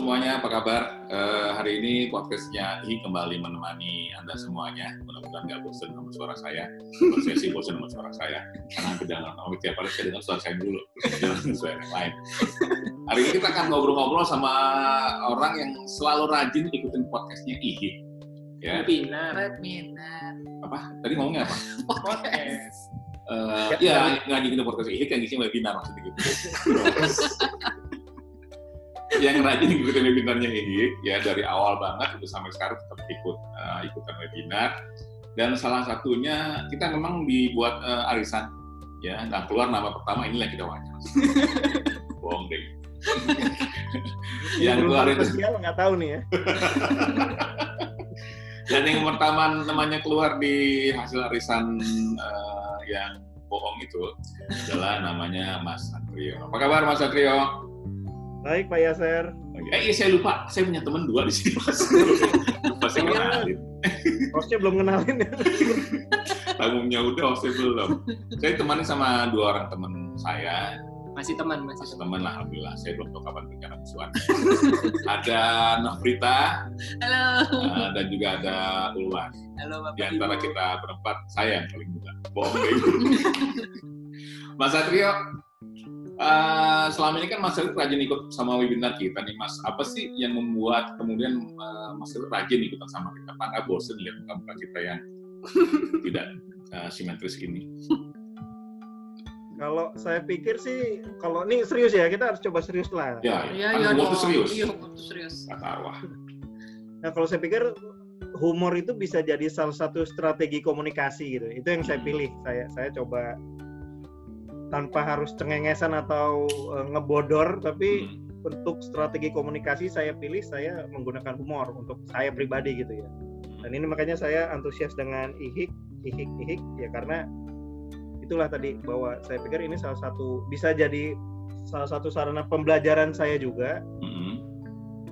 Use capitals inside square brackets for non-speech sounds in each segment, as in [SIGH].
semuanya, apa kabar? Uh, hari ini podcastnya I kembali menemani Anda semuanya. Mudah-mudahan nggak bosan sama suara saya. Saya sih bosan sama suara saya. Karena kedengaran sama tiap hari saya dengar suara saya dulu. Jangan [LAUGHS] suara yang lain. Hari ini kita akan ngobrol-ngobrol sama orang yang selalu rajin ikutin podcastnya Ihi. Ya. Webinar. Webinar. Apa? Tadi ngomongnya apa? Podcast. Uh, ya, nggak ngikutin podcast Ihi, yang ngisi webinar maksudnya gitu [LAUGHS] yang rajin ikutin webinarnya ini ya dari awal banget udah sampai sekarang tetap ikut uh, ikutan webinar dan salah satunya kita memang dibuat uh, arisan ya nah keluar nama pertama inilah kita wawancara [LAUGHS] bohong deh yang keluar itu nggak tahu nih ya [LAUGHS] dan yang pertama namanya keluar di hasil arisan uh, yang bohong itu adalah namanya Mas Satrio. Apa kabar Mas Satrio? Baik Pak Yaser. Eh iya saya lupa, saya punya teman dua di sini Mas. [LAUGHS] lupa saya kenalin. Hostnya belum kenalin [LAUGHS] ya. Tanggungnya udah, hostnya belum. Saya temani sama dua orang teman saya. Masih teman, masih, masih teman lah, alhamdulillah. Saya belum tahu kapan rencana musuhan. ada Nafrita. Halo. Uh, dan juga ada Ulwan. Halo Bapak Di antara Ibu. kita berempat, saya yang paling muda. Bohong [LAUGHS] Mas Satrio, Uh, selama ini kan Mas Elit rajin ikut sama webinar kita nih Mas. Apa sih yang membuat kemudian uh, Mas Elit rajin ikut sama kita? Pak nggak bosen lihat muka-muka kita yang [LAUGHS] tidak uh, simetris ini? Kalau saya pikir sih, kalau ini serius ya, kita harus coba serius lah. Ya, ya, ya, ya serius. Iya, serius. Kata arwah. Nah, kalau saya pikir humor itu bisa jadi salah satu strategi komunikasi gitu. Itu yang saya hmm. pilih. Saya saya coba tanpa harus cengengesan atau uh, ngebodor tapi hmm. untuk strategi komunikasi saya pilih saya menggunakan humor untuk saya pribadi gitu ya dan ini makanya saya antusias dengan ihik ihik ihik ya karena itulah tadi bahwa saya pikir ini salah satu bisa jadi salah satu sarana pembelajaran saya juga hmm.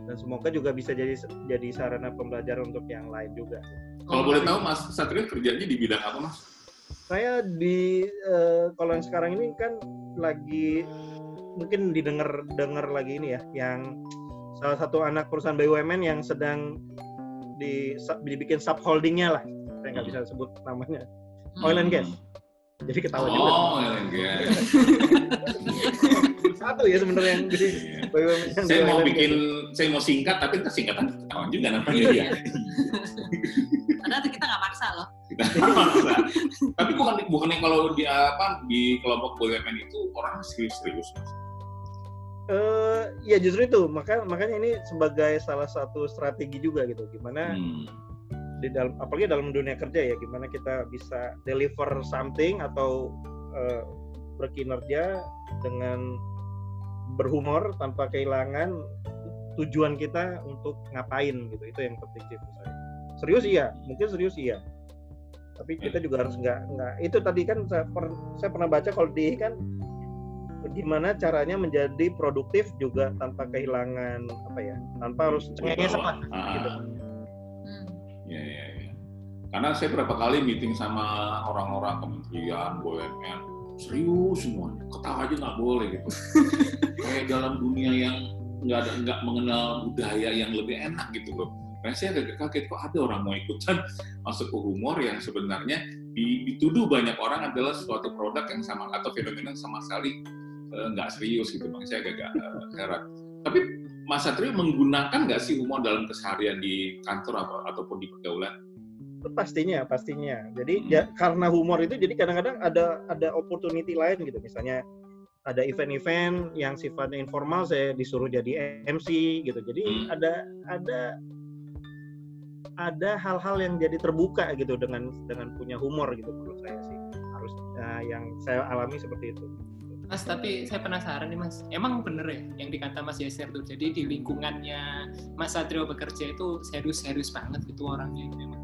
dan semoga juga bisa jadi jadi sarana pembelajaran untuk yang lain juga kalau boleh tahu mas Satria kerjanya di bidang apa mas saya di uh, kalau yang sekarang ini kan lagi mungkin didengar dengar lagi ini ya yang salah satu anak perusahaan BUMN yang sedang di dibikin subholdingnya lah. Saya nggak bisa sebut namanya. Oil and gas. Jadi ketawa oh, juga. oh oil and gas. [LAUGHS] Satu ya sebenarnya yang di BUMN saya mau bikin saya mau singkat tapi singkatan ketahuan juga namanya dia [LAUGHS] loh Tapi bukan bukannya kalau di apa di kelompok BUMN itu orang serius-serius. Mas? Uh, ya justru itu. Maka makanya ini sebagai salah satu strategi juga gitu. Gimana hmm. di dalam apalagi dalam dunia kerja ya gimana kita bisa deliver something atau uh, berkinerja dengan berhumor tanpa kehilangan tujuan kita untuk ngapain gitu. Itu yang penting sih saya. Serius iya. Mungkin serius iya tapi kita juga harus nggak nggak itu tadi kan saya, per, saya pernah baca kalau di kan gimana caranya menjadi produktif juga tanpa kehilangan apa ya tanpa harus cengenges apa ah, gitu. Hmm. Ya, ya, ya. Karena saya berapa kali meeting sama orang-orang kementerian, BUMN, serius semuanya, ketawa aja nggak boleh gitu. [LAUGHS] Kayak dalam dunia yang nggak ada nggak mengenal budaya yang lebih enak gitu loh Makanya saya agak kaget kok ada orang mau ikutan [LAUGHS] masuk ke humor yang sebenarnya dituduh banyak orang adalah suatu produk yang sama atau fenomena yang sama sekali eh, nggak serius gitu. Makanya saya agak uh, heran. Tapi Mas Satrio menggunakan nggak sih humor dalam keseharian di kantor atau, ataupun di pergaulan? pastinya pastinya jadi hmm. ya karena humor itu jadi kadang-kadang ada ada opportunity lain gitu misalnya ada event-event yang sifatnya informal saya disuruh jadi MC gitu jadi hmm. ada ada ada hal-hal yang jadi terbuka gitu dengan dengan punya humor gitu menurut saya sih. Harus uh, yang saya alami seperti itu. Mas, tapi saya penasaran nih Mas, emang bener ya yang dikata Mas Yaser tuh, jadi di lingkungannya Mas Satrio bekerja itu serius-serius banget gitu orangnya? Gitu emang?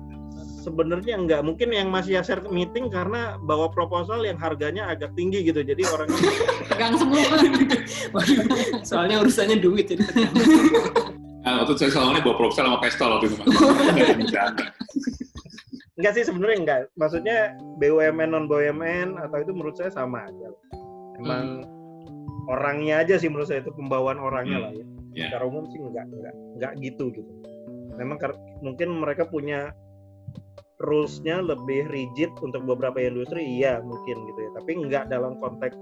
Sebenarnya enggak, mungkin yang Mas Yaser meeting karena bawa proposal yang harganya agak tinggi gitu, jadi orangnya [LAUGHS] pegang semua. [LAUGHS] Soalnya urusannya duit jadi [LAUGHS] Nah, waktu saya soalnya bawa proposal sama pistol waktu itu. [LAUGHS] enggak sih sebenarnya enggak. Maksudnya BUMN non BUMN atau itu menurut saya sama aja. Emang hmm. orangnya aja sih menurut saya itu pembawaan orangnya hmm. lah ya. yeah. secara umum sih nggak nggak nggak gitu gitu memang mungkin mereka punya rulesnya lebih rigid untuk beberapa industri iya mungkin gitu ya tapi nggak dalam konteks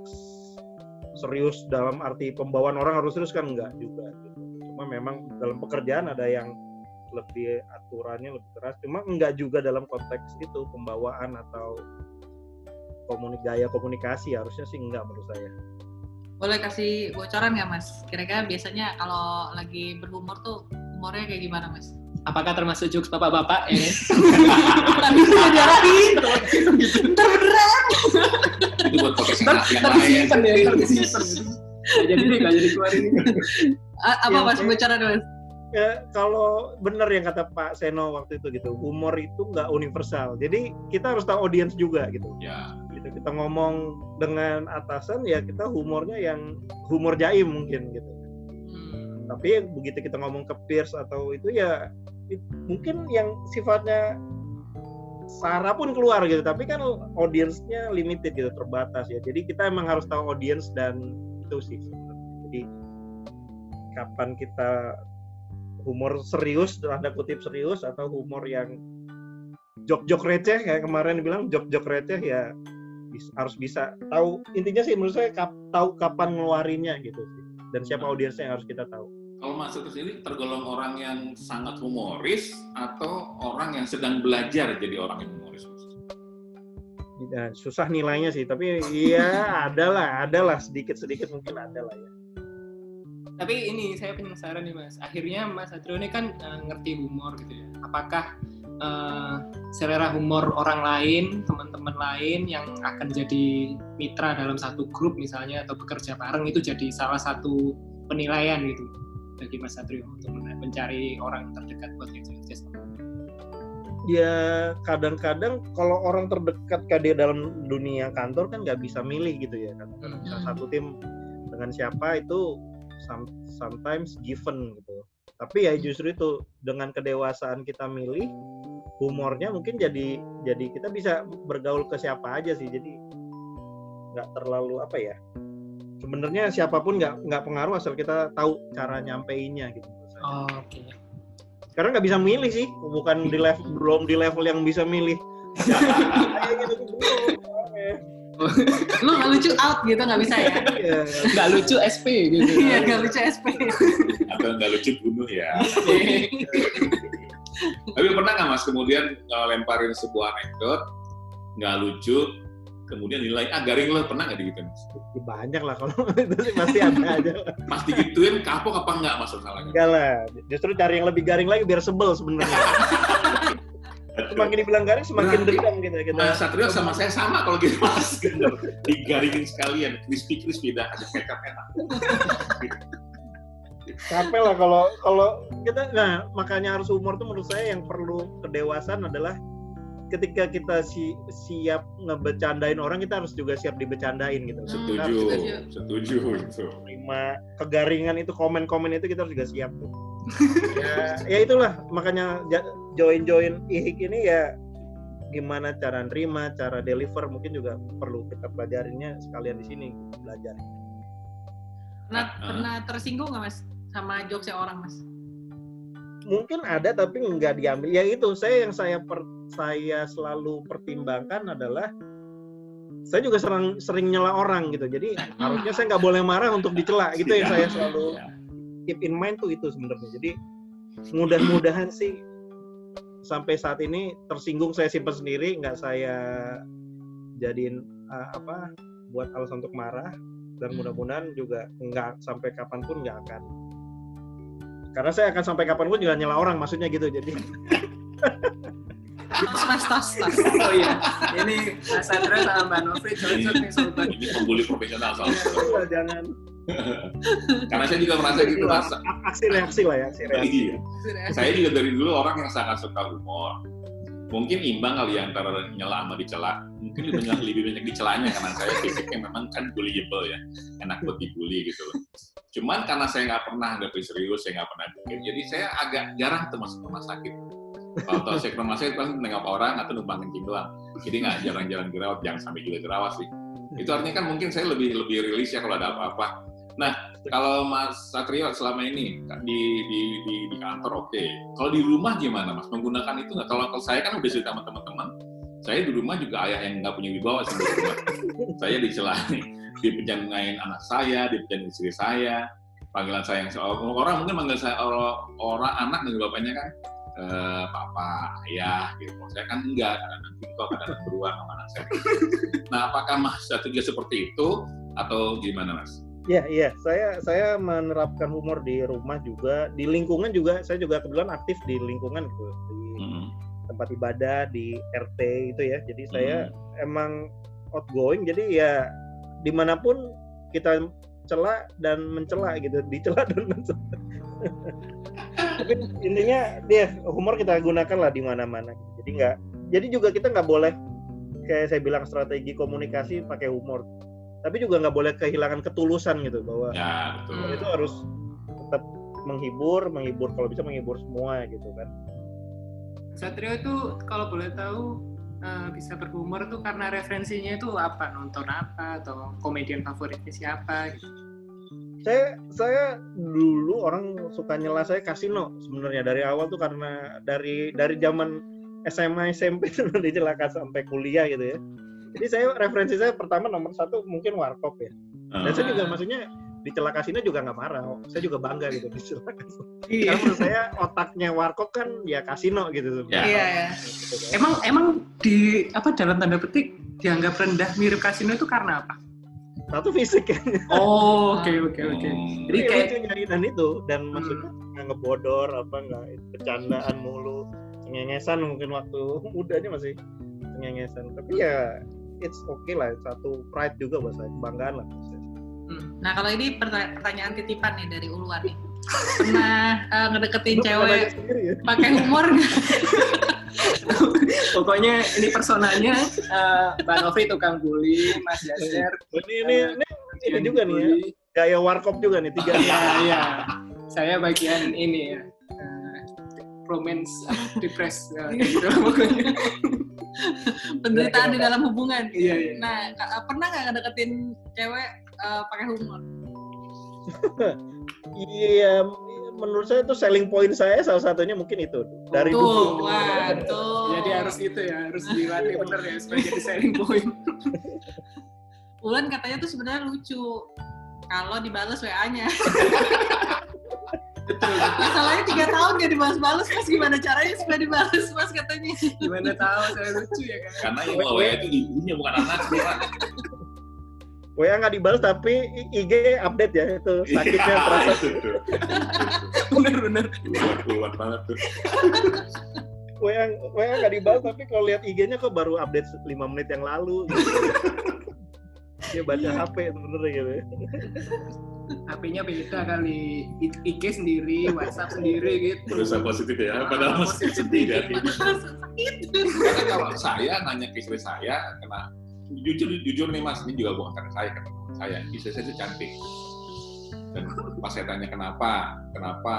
serius dalam arti pembawaan orang harus serius kan nggak juga gitu. Cuma memang dalam pekerjaan ada yang lebih aturannya lebih keras cuma nggak juga dalam konteks itu pembawaan atau komunik gaya komunikasi harusnya sih nggak menurut saya boleh kasih bocoran nggak mas kira-kira biasanya kalau lagi berhumor tuh humornya kayak gimana mas apakah termasuk jokes bapak-bapak [LAUGHS] ya? Tapi sudah diarahin. Ntar beneran. Itu buat podcast yang lain. Ntar ya, ntar disimpan. Jadi nih, nggak jadi keluarin. [LAUGHS] Apa mas bocoran mas? Ya, kalau benar yang kata Pak Seno waktu itu gitu, humor itu nggak universal. Jadi kita harus tahu audiens juga gitu. Ya. Gitu. Kita ngomong dengan atasan ya kita humornya yang humor jaim mungkin gitu. Hmm. Tapi begitu kita ngomong ke peers atau itu ya mungkin yang sifatnya Sarah pun keluar gitu tapi kan audiensnya limited gitu terbatas ya jadi kita emang harus tahu audiens dan itu sih jadi kapan kita humor serius tanda kutip serius atau humor yang jok-jok receh kayak kemarin bilang jok-jok receh ya harus bisa tahu intinya sih menurut saya kap, tahu kapan ngeluarinnya gitu sih. Dan siapa audiensnya yang harus kita tahu. Kalau masuk ke sini tergolong orang yang sangat humoris atau orang yang sedang belajar jadi orang yang Ya, susah nilainya sih, tapi iya ada lah, ada lah sedikit-sedikit mungkin ada lah ya. Tapi ini saya penasaran nih mas, akhirnya Mas Satrio ini kan uh, ngerti humor gitu ya. Apakah uh, selera humor orang lain, teman-teman lain yang akan jadi mitra dalam satu grup misalnya atau bekerja bareng itu jadi salah satu penilaian gitu? bagi Mas Satrio untuk mencari orang terdekat buat kerja sama? Ya kadang-kadang kalau orang terdekat ke dia dalam dunia kantor kan nggak bisa milih gitu ya kan. Hmm. Satu tim dengan siapa itu sometimes given gitu. Tapi ya justru itu dengan kedewasaan kita milih humornya mungkin jadi jadi kita bisa bergaul ke siapa aja sih. Jadi nggak terlalu apa ya sebenarnya siapa pun nggak nggak pengaruh asal kita tahu cara nyampeinnya gitu. Oh, Oke. Okay. Karena nggak bisa milih sih, bukan di level belum di level yang bisa milih. [LAUGHS] lu nggak lucu out gitu nggak bisa ya? Iya. nggak lucu SP gitu. [LAUGHS] Iya nggak lucu SP atau nggak lucu bunuh ya. [LAUGHS] Tapi pernah nggak mas kemudian lemparin sebuah anekdot nggak lucu kemudian nilai ah garing lo pernah nggak digituin? Ya, banyak lah kalau [LAUGHS] itu sih pasti ada aja. Mas digituin kapok apa enggak mas masalahnya? Enggak lah, justru cari yang lebih garing lagi biar sebel sebenarnya. [LAUGHS] semakin dibilang garing semakin Berarti, dendam gitu kita. Mas Satrio sama saya sama kalau gitu mas, [LAUGHS] digaringin sekalian, crispy crispy dah ada kecap enak. capek lah kalau kalau kita nah makanya harus umur tuh menurut saya yang perlu kedewasaan adalah ketika kita si, siap ngebecandain orang kita harus juga siap dibecandain gitu. Setuju, setuju itu. Lima kegaringan itu komen-komen itu kita harus juga siap tuh. ya, ya itulah makanya join-join ihik ini ya gimana cara nerima, cara deliver mungkin juga perlu kita pelajarinnya sekalian di sini belajar. Pernah, uh. pernah tersinggung nggak mas sama jokesnya orang mas? Mungkin ada tapi nggak diambil. Ya itu saya yang saya per, saya selalu pertimbangkan adalah saya juga sering sering nyela orang gitu. Jadi harusnya saya nggak boleh marah untuk dicela gitu yang saya selalu keep in mind tuh itu sebenarnya. Jadi mudah-mudahan sih sampai saat ini tersinggung saya simpan sendiri nggak saya jadiin uh, apa buat alasan untuk marah. Dan mudah-mudahan juga nggak sampai kapan pun nggak akan. Karena saya akan sampai kapan pun juga nyela orang maksudnya gitu jadi [LAUGHS] Mas tos tos. [LAUGHS] Oh iya, ini Mas Sandra sama Mbak Novi cocok nih sultan. Ini pembuli profesional soalnya. Iya, jangan. Karena saya juga merasa gitu mas. Aksi reaksi lah ya, aksi reaksi. Iya. Saya juga dari dulu orang yang sangat suka humor. Mungkin imbang kali ya antara nyela sama dicela. Mungkin lebih banyak lebih banyak dicelanya karena saya fisiknya memang kan bullyable ya, enak buat dibully gitu loh. Cuman karena saya nggak pernah nggak serius, saya nggak pernah bikin, jadi saya agak jarang tuh masuk rumah sakit kalau tahu saya ke rumah sakit pasti nengok orang atau numpang kencing doang. Jadi nggak jarang-jarang dirawat, jangan sampai juga dirawat sih. Itu artinya kan mungkin saya lebih lebih rilis ya kalau ada apa-apa. Nah, kalau Mas Satrio selama ini di di di, di kantor oke. Okay. Kalau di rumah gimana Mas? Menggunakan itu nggak? Kalau, kalau saya kan udah cerita sama teman-teman, saya di rumah juga ayah yang nggak punya wibawa sih saya dicelain, dipenjanain anak saya, dipenjanain istri saya, panggilan saya yang orang mungkin manggil saya orang, orang anak dan bapaknya kan eh, papa, ayah gitu. Saya kan enggak, karena nanti kok kadang beruang sama anak saya. Nah, apakah Mas Satrio seperti itu atau gimana Mas? Iya, iya. Saya saya menerapkan humor di rumah juga, di lingkungan juga. Saya juga kebetulan aktif di lingkungan gitu, di hmm. tempat ibadah, di RT itu ya. Jadi saya hmm. emang outgoing. Jadi ya di mana pun kita celak dan mencela gitu, dicela dan mencela. [LAUGHS] Tapi intinya dia humor kita gunakan lah di mana-mana. Jadi nggak, jadi juga kita nggak boleh kayak saya bilang strategi komunikasi pakai humor. Tapi juga nggak boleh kehilangan ketulusan gitu bahwa ya, betul. itu harus tetap menghibur menghibur kalau bisa menghibur semua gitu kan. Satrio itu kalau boleh tahu uh, bisa berhumor tuh karena referensinya itu apa? Nonton apa? Atau komedian favoritnya siapa? gitu saya saya dulu orang suka nyela saya kasino sebenarnya dari awal tuh karena dari dari zaman SMA SMP [LAUGHS] tuh dicelakan sampai kuliah gitu ya jadi saya referensi saya pertama nomor satu mungkin warkop ya. Dan uh. saya juga maksudnya di celaka kasino juga nggak marah. Saya juga bangga gitu di celaka kasino. Iya. Karena menurut saya otaknya warkop kan ya kasino gitu. Iya. Iya. Ya. Emang emang di apa dalam tanda petik dianggap rendah mirip kasino itu karena apa? Satu fisik kan. Oh, oke oke oke. Hmm. Jadi kayak nyari dan itu dan hmm. maksudnya nggak ngebodor apa nggak bercandaan mulu cengengesan mungkin waktu [LAUGHS] mudanya masih cengengesan tapi ya it's okay lah satu pride juga buat saya kebanggaan lah hmm. nah kalau ini pertanyaan titipan nih dari Uluan nih pernah uh, ngedeketin Lu cewek ya? pakai humor [LAUGHS] pokoknya ini personanya uh, Mbak Novi tukang bully Mas Yaser ini ini uh, ini, ini juga nih ya gaya warkop juga nih tiga [LAUGHS] iya iya saya bagian ini ya romance depres uh, gitu pokoknya [LAUGHS] penderitaan di dalam hubungan. Iya, iya. Nah, pernah nggak ngedeketin cewek uh, pakai humor? Iya, menurut saya itu selling point saya salah satunya mungkin itu dari tuh, dulu. Wah, tuh. Jadi harus gitu ya, harus dilatih bener ya supaya jadi selling point. [LAUGHS] Ulan katanya tuh sebenarnya lucu kalau dibales WA-nya. Betul. Masalahnya tiga tahun gak dibalas-balas, mas gimana caranya supaya dibalas, mas katanya. Gimana tahu saya lucu ya kan? Karena yang bawa itu ibunya bukan anaknya. WA nggak dibalas tapi IG update ya itu iya, sakitnya terasa. Bener-bener. Keluar banget tuh. [LAUGHS] WA WA nggak dibalas tapi kalau lihat IG-nya kok baru update 5 menit yang lalu. Gitu. Dia baca HP iya. sebenarnya gitu. Ya. HP-nya beda kali IG sendiri, WhatsApp sendiri gitu. Berusaha positif ya, padahal masih sedih ya. Karena kalau saya nanya ke istri saya, kena jujur jujur nih mas, ini juga bukan karena saya, karena saya istri saya itu cantik. Dan pas saya tanya kenapa, kenapa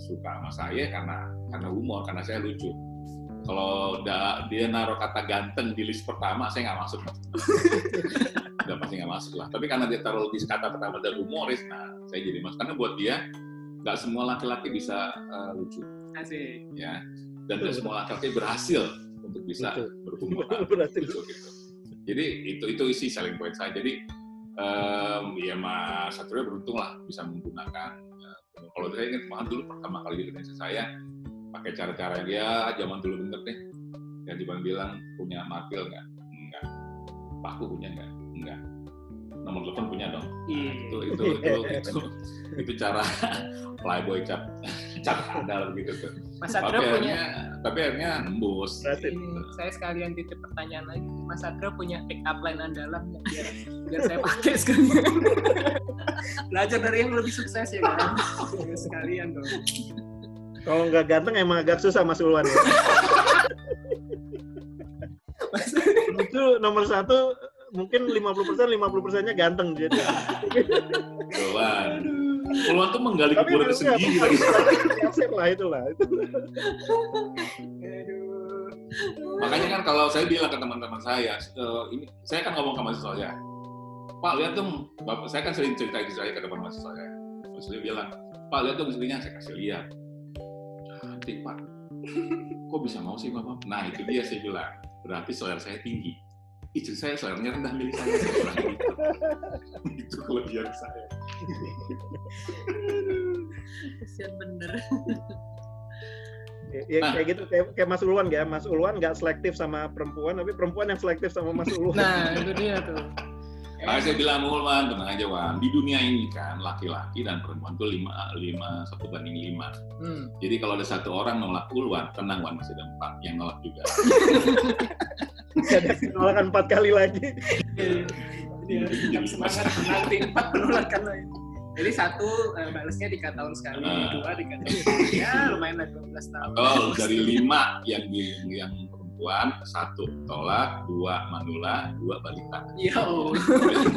suka sama saya karena karena humor, karena saya lucu. Kalau dia naruh kata ganteng di list pertama, saya nggak masuk [LAUGHS] udah pasti nggak masuk lah. Tapi karena dia taruh di kata pertama dan humoris, nah saya jadi masuk. Karena buat dia nggak semua laki-laki bisa uh, lucu. Asik. Ya. Dan tidak semua laki-laki berhasil untuk bisa berhubungan [LAUGHS] berhasil. Lucu, gitu. Jadi itu itu isi selling point saya. Jadi um, ya Mas Satria beruntung lah bisa menggunakan. Uh, kalau saya ingat malah dulu pertama kali di Indonesia saya pakai cara-cara dia zaman dulu bener deh. Yang dibilang bilang punya martil nggak? Enggak. Paku punya nggak? enggak nomor telepon punya dong. Iya. itu itu itu [LAUGHS] itu itu cara [LAUGHS] playboy cap cap handal begitu tuh. Mas Satrio tapi punya tapi akhirnya nembus. Ini saya sekalian titip pertanyaan lagi. Mas Satrio punya pick up line andalan biar biar saya pakai sekalian. [LAUGHS] Belajar dari yang lebih sukses ya kan? Sekalian dong. Kalau nggak ganteng emang agak susah Mas Ulwan ya. itu nomor satu mungkin 50 persen 50 persennya ganteng jadi Puluhan Puluhan tuh menggali kekurangan sendiri Asep lah itulah itu. makanya kan kalau saya bilang ke teman-teman saya uh, ini saya kan ngomong ke mahasiswa saya Pak lihat dong, bapak saya kan sering cerita ke saya ke depan mas saya. Bilang, Pak lihat dong istrinya, saya kasih lihat. Cantik Pak. Kok bisa mau sih bapak? Nah itu dia saya bilang, berarti selera saya tinggi. Istri saya seleranya rendah milik saya. saya [LAUGHS] gitu. itu kelebihan saya. Kasian bener. Ya, nah, kayak gitu kayak, kayak Mas Ulwan ya Mas Ulwan nggak selektif sama perempuan tapi perempuan yang selektif sama Mas Ulwan nah itu dia tuh Nah, saya bilang Ulwan, tenang aja Wan. Di dunia ini kan laki-laki dan perempuan tuh lima, lima satu banding lima. Hmm. Jadi kalau ada satu orang nolak Ulwan, tenang Wan masih ada empat yang nolak juga. [LAUGHS] ada penolakan empat kali lagi. Iya, semangat nanti empat penolakan lain. Jadi satu uh, balasnya tiga tahun sekali, uh, dua tiga tahun sekali. Ya lumayan lah 12 tahun. Oh, dari lima yang yang perempuan, satu tolak, dua manula, dua balita. Iya. Oh.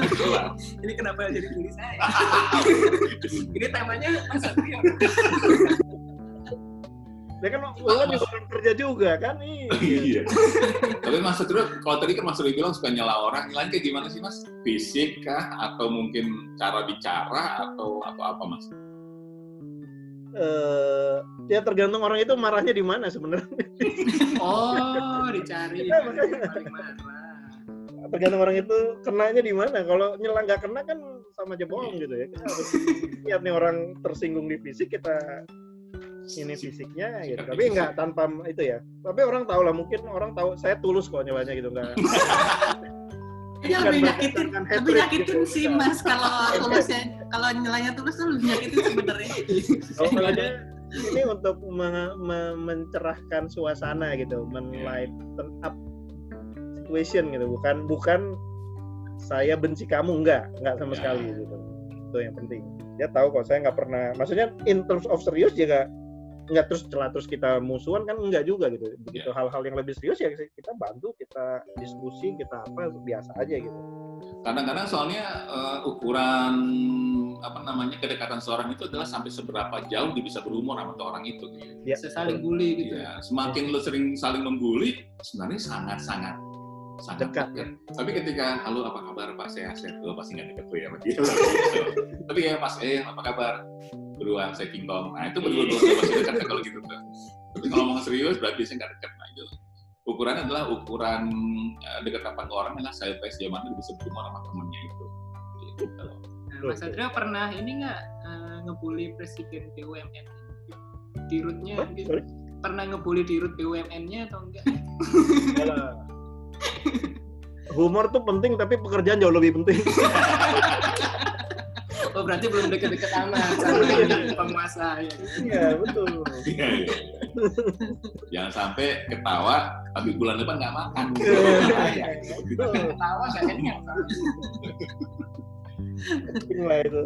[LAUGHS] Ini kenapa jadi tulis saya? [LAUGHS] Ini temanya Mas Satrio. [LAUGHS] Ya kan Ulan juga kerja juga kan iya. [LAUGHS] iya. Tapi Mas Satrio, kalau tadi kan Mas Satrio bilang suka nyela orang, nyelain kayak gimana sih Mas? Fisik kah? Atau mungkin cara bicara? Atau apa apa Mas? uh, ya tergantung orang itu marahnya di mana sebenarnya. oh, dicari. Ya, paling marah. Tergantung orang itu kenanya di mana. Kalau nyela nggak kena kan sama aja bohong gitu ya. Kita harus lihat nih orang tersinggung di fisik kita ini fisiknya gitu. Tapi nggak tanpa itu ya. Tapi orang tahu lah mungkin orang tahu saya tulus kok nyelanya gitu nggak. Ini lebih nyakitin, lebih nyakitin gitu. sih mas kalau tulusnya, kalau nyelanya tulus tuh lebih nyakitin sebenarnya. Kalau ini untuk me me mencerahkan suasana gitu, men-lighten up situation gitu, bukan bukan saya benci kamu enggak, enggak sama sekali gitu. Itu yang penting. Dia tahu kok saya nggak pernah, maksudnya in terms of serius juga nggak terus celah terus kita musuhan kan enggak juga gitu begitu yeah. hal-hal yang lebih serius ya kita bantu kita diskusi kita apa biasa aja gitu kadang-kadang soalnya uh, ukuran apa namanya kedekatan seorang itu adalah sampai seberapa jauh dia bisa berumur sama orang itu gitu. Ya, saling bully gitu. Ya, semakin lo sering saling membuli, sebenarnya sangat-sangat sangat dekat. dekat. Tapi ketika halo apa kabar Pak saya sehat, lo pasti nggak deket tuh ya sama dia. [LAUGHS] Tapi ya Pas eh apa kabar? Berdua saya kingkong nah itu berdua dua masih dekat kalau gitu tuh tapi kalau ngomong serius berarti saya nggak dekat nah itu ukurannya adalah ukuran uh, dekat apa ke orang adalah saya tes zaman itu bisa berumur sama temennya itu gitu. Nah, Mas Satrio pernah ini nggak uh, ngebully presiden BUMN di rootnya gitu? pernah ngebully di root BUMN-nya atau enggak? Humor tuh penting tapi pekerjaan jauh lebih penting. [LAUGHS] oh berarti belum deket-deket amat sama [LAUGHS] penguasa ya iya betul iya, iya. jangan sampai ketawa tapi bulan depan nggak makan iya, ketawa nggak kenyang lah itu.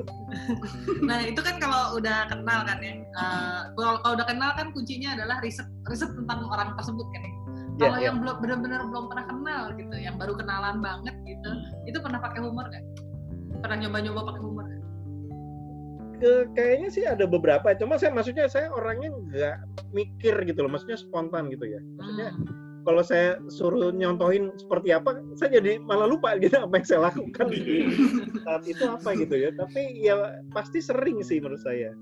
Nah itu kan kalau udah kenal kan ya, uh, kalau, kalau udah kenal kan kuncinya adalah riset riset tentang orang tersebut kan ya. Kalau yeah, yang belum benar-benar belum pernah kenal gitu, yang baru kenalan banget gitu, hmm. itu pernah pakai humor nggak? Pernah nyoba-nyoba pakai humor? Ke, kayaknya sih ada beberapa cuma saya maksudnya saya orangnya nggak mikir gitu loh maksudnya spontan gitu ya. Maksudnya hmm. kalau saya suruh nyontohin seperti apa saya jadi malah lupa gitu apa yang saya lakukan. Saat itu apa gitu ya tapi ya pasti sering sih menurut saya.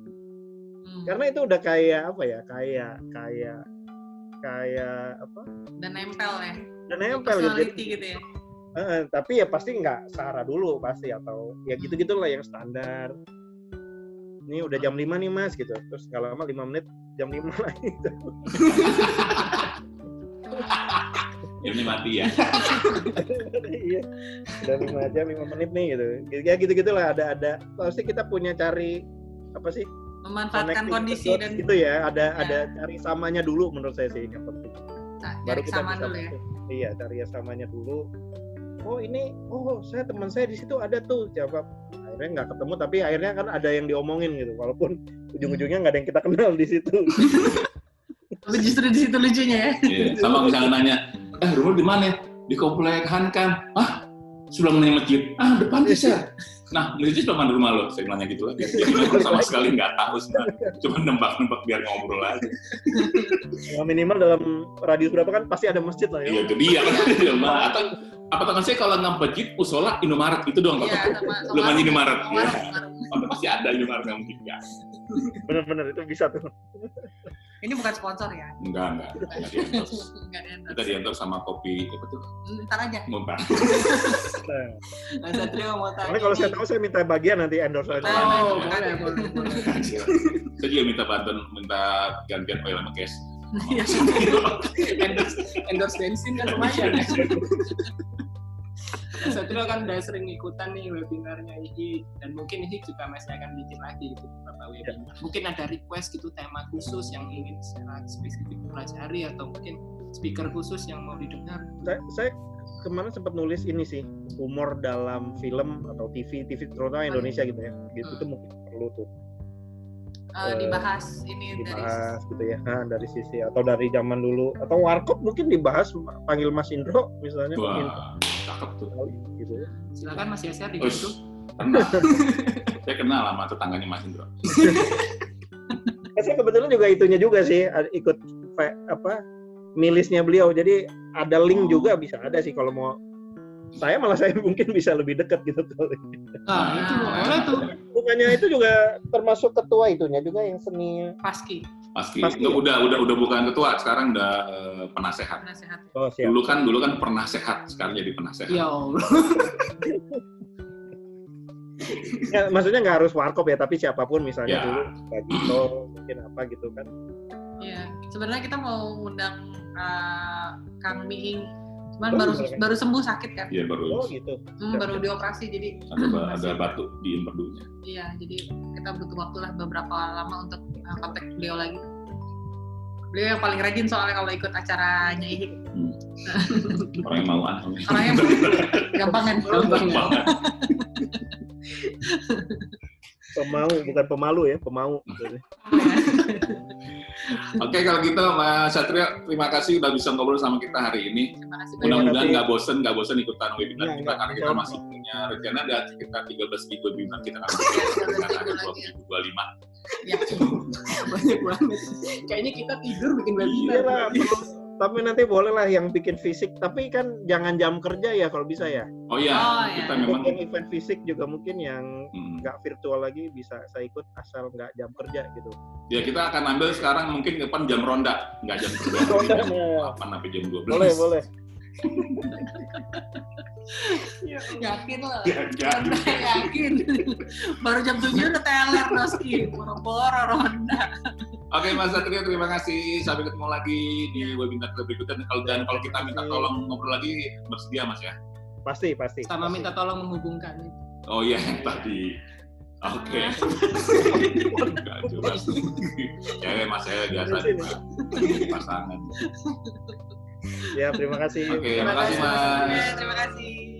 Hmm. karena itu udah kayak apa ya kayak kayak kayak apa? Dan nempel ya? Dan nempel gitu, gitu ya? Uh, tapi ya pasti nggak Sarah dulu pasti atau ya gitu gitulah yang standar ini udah jam 5 nih mas gitu. Terus nggak lama 5 menit jam 5 [LAUGHS] lagi. Gitu. ini mati ya? Iya. Udah lima jam lima menit nih gitu. Ya gitu gitulah ada ada. Pasti kita punya cari apa sih? Memanfaatkan kondisi dan gitu ya. Ada ya. ada cari samanya dulu menurut saya sih yang penting. Nah, baru kita sama bisa dulu ya. iya cari samanya dulu oh ini oh saya teman saya di situ ada tuh jawab. Akhirnya nggak ketemu tapi akhirnya kan ada yang diomongin gitu walaupun ujung-ujungnya nggak ada yang kita kenal di situ. [LAUGHS] Tapi justru di situ lucunya ya? Yeah, sama misalnya nanya eh rumah di mana? Di komplek Hankan ah sebelah mana masjid ah depan bisa Nah, Lizzy cuma di rumah lo, saya nanya gitu lagi. [LAUGHS] Jadi sama sekali nggak tahu sebenarnya. Cuma nembak-nembak biar ngobrol aja. Ya, minimal dalam radius berapa kan pasti ada masjid lah ya. Iya, itu dia. Atau apa tangan saya kalau nggak masjid, musola, Indomaret itu doang. Iya, Belum aja Indomaret. Iya. Pasti ada Indomaret yang mungkin ya. Bener-bener itu bisa tuh. Ini bukan sponsor ya? Enggak, enggak. Enggak di endorse. [LAUGHS] Kita di endorse sama kopi, apa tuh? Ntar aja. Muntah. Nah, mau tanya. Karena kalau saya tahu saya minta bagian nanti endorse aja. Oh, boleh, boleh, boleh. Saya juga minta bantuan, minta gantian oil sama cash. Iya. [LAUGHS] [LAUGHS] endorse, endorse bensin kan lumayan. Mas Satrio kan udah sering ikutan nih webinarnya IHI dan mungkin IHI juga masih akan bikin lagi gitu beberapa webinar. Mungkin ada request gitu tema khusus yang ingin secara spesifik pelajari atau mungkin speaker khusus yang mau didengar. Saya, saya ke mana sempat nulis ini sih humor dalam film atau TV, TV terutama Indonesia gitu ya. Gitu Hmm. itu mungkin perlu tuh Eh, dibahas ini dari dibahas gitu ya. Nah, dari sisi atau dari zaman dulu atau warkop mungkin dibahas panggil Mas Indro misalnya mungkin Wah, cakep tuh. gitu ya. Silakan Mas Yaser Ush, dibantu. kenal. [LAUGHS] saya kenal sama tetangganya Mas Indro. Ya, [LAUGHS] saya kebetulan juga itunya juga sih ikut apa milisnya beliau. Jadi ada link juga bisa ada sih kalau mau saya malah saya [LAUGHS] mungkin bisa lebih dekat gitu tuh. Ah, itu boleh tuh. Bukannya itu juga termasuk ketua itunya juga yang seni Paski Paski Itu ya? udah udah udah bukan ketua, sekarang udah eh, penasehat. penasehat. Oh siap. Dulu kan dulu kan pernah sehat, sekarang jadi penasehat. Ya Allah. Ya, maksudnya nggak harus warkop ya, tapi siapa pun misalnya Ya. dulu Pak Gito mungkin apa gitu kan. Iya. Sebenarnya kita mau undang eh, Kang Miing, cuman Oh, baru boleh. baru sembuh sakit kan, Iya baru Oh gitu. Hmm, baru dioperasi jadi ada ba- ada batu di empedunya. iya jadi kita butuh waktu lah beberapa lama untuk eh, kontak beliau lagi. Beliau yang paling rajin soalnya kalau ikut acaranya Ihik. [LAUGHS] Orang yang mau ah. Orangnya [LAUGHS] gampang kan? Gampang ya. [LAUGHS] Pemau bukan pemalu ya, pemau. [LAUGHS] Oke kalau gitu Mas Satrio, terima kasih udah bisa ngobrol sama kita hari ini. Mudah-mudahan nggak bosen, nggak bosen ikutan webinar Iya, kita nggak, karena kita masih punya rencana ada sekitar 13 ribu webinar kita akan [LAUGHS] Iya, ada lagi ya. 2025. Ya. Banyak banget. Kayaknya kita tidur bikin Iya webinar. lah. Tapi nanti boleh lah yang bikin fisik, tapi kan jangan jam kerja ya kalau bisa ya. Oh iya, Oh, iya. kita memang Mungkin event fisik juga mungkin yang hmm, nggak virtual lagi bisa saya ikut asal nggak jam kerja gitu. ya kita akan ambil sekarang mungkin depan jam ronda, nggak jam kerja. [LAUGHS] Ronda, jam nah. 8 sampai jam 12. Boleh, boleh. [LAUGHS] Yakin lah. Ya. Yakin. Baru jam 7 udah teler Roski. Boro-boro ronda. Oke Mas Satrio, terima kasih. Sampai ketemu lagi di webinar berikutnya. Dan kalau dan kalau kita minta tolong ngobrol lagi, bersedia Mas ya? Pasti, pasti. Sama pasti. minta tolong menghubungkan. Oh iya, yang [LAUGHS] tadi. Oke. Enggak jelas. Cewek Mas saya biasa. Pasangan. Ya, terima kasih. Oke, terima kasih Mas. Oke, Terima kasih.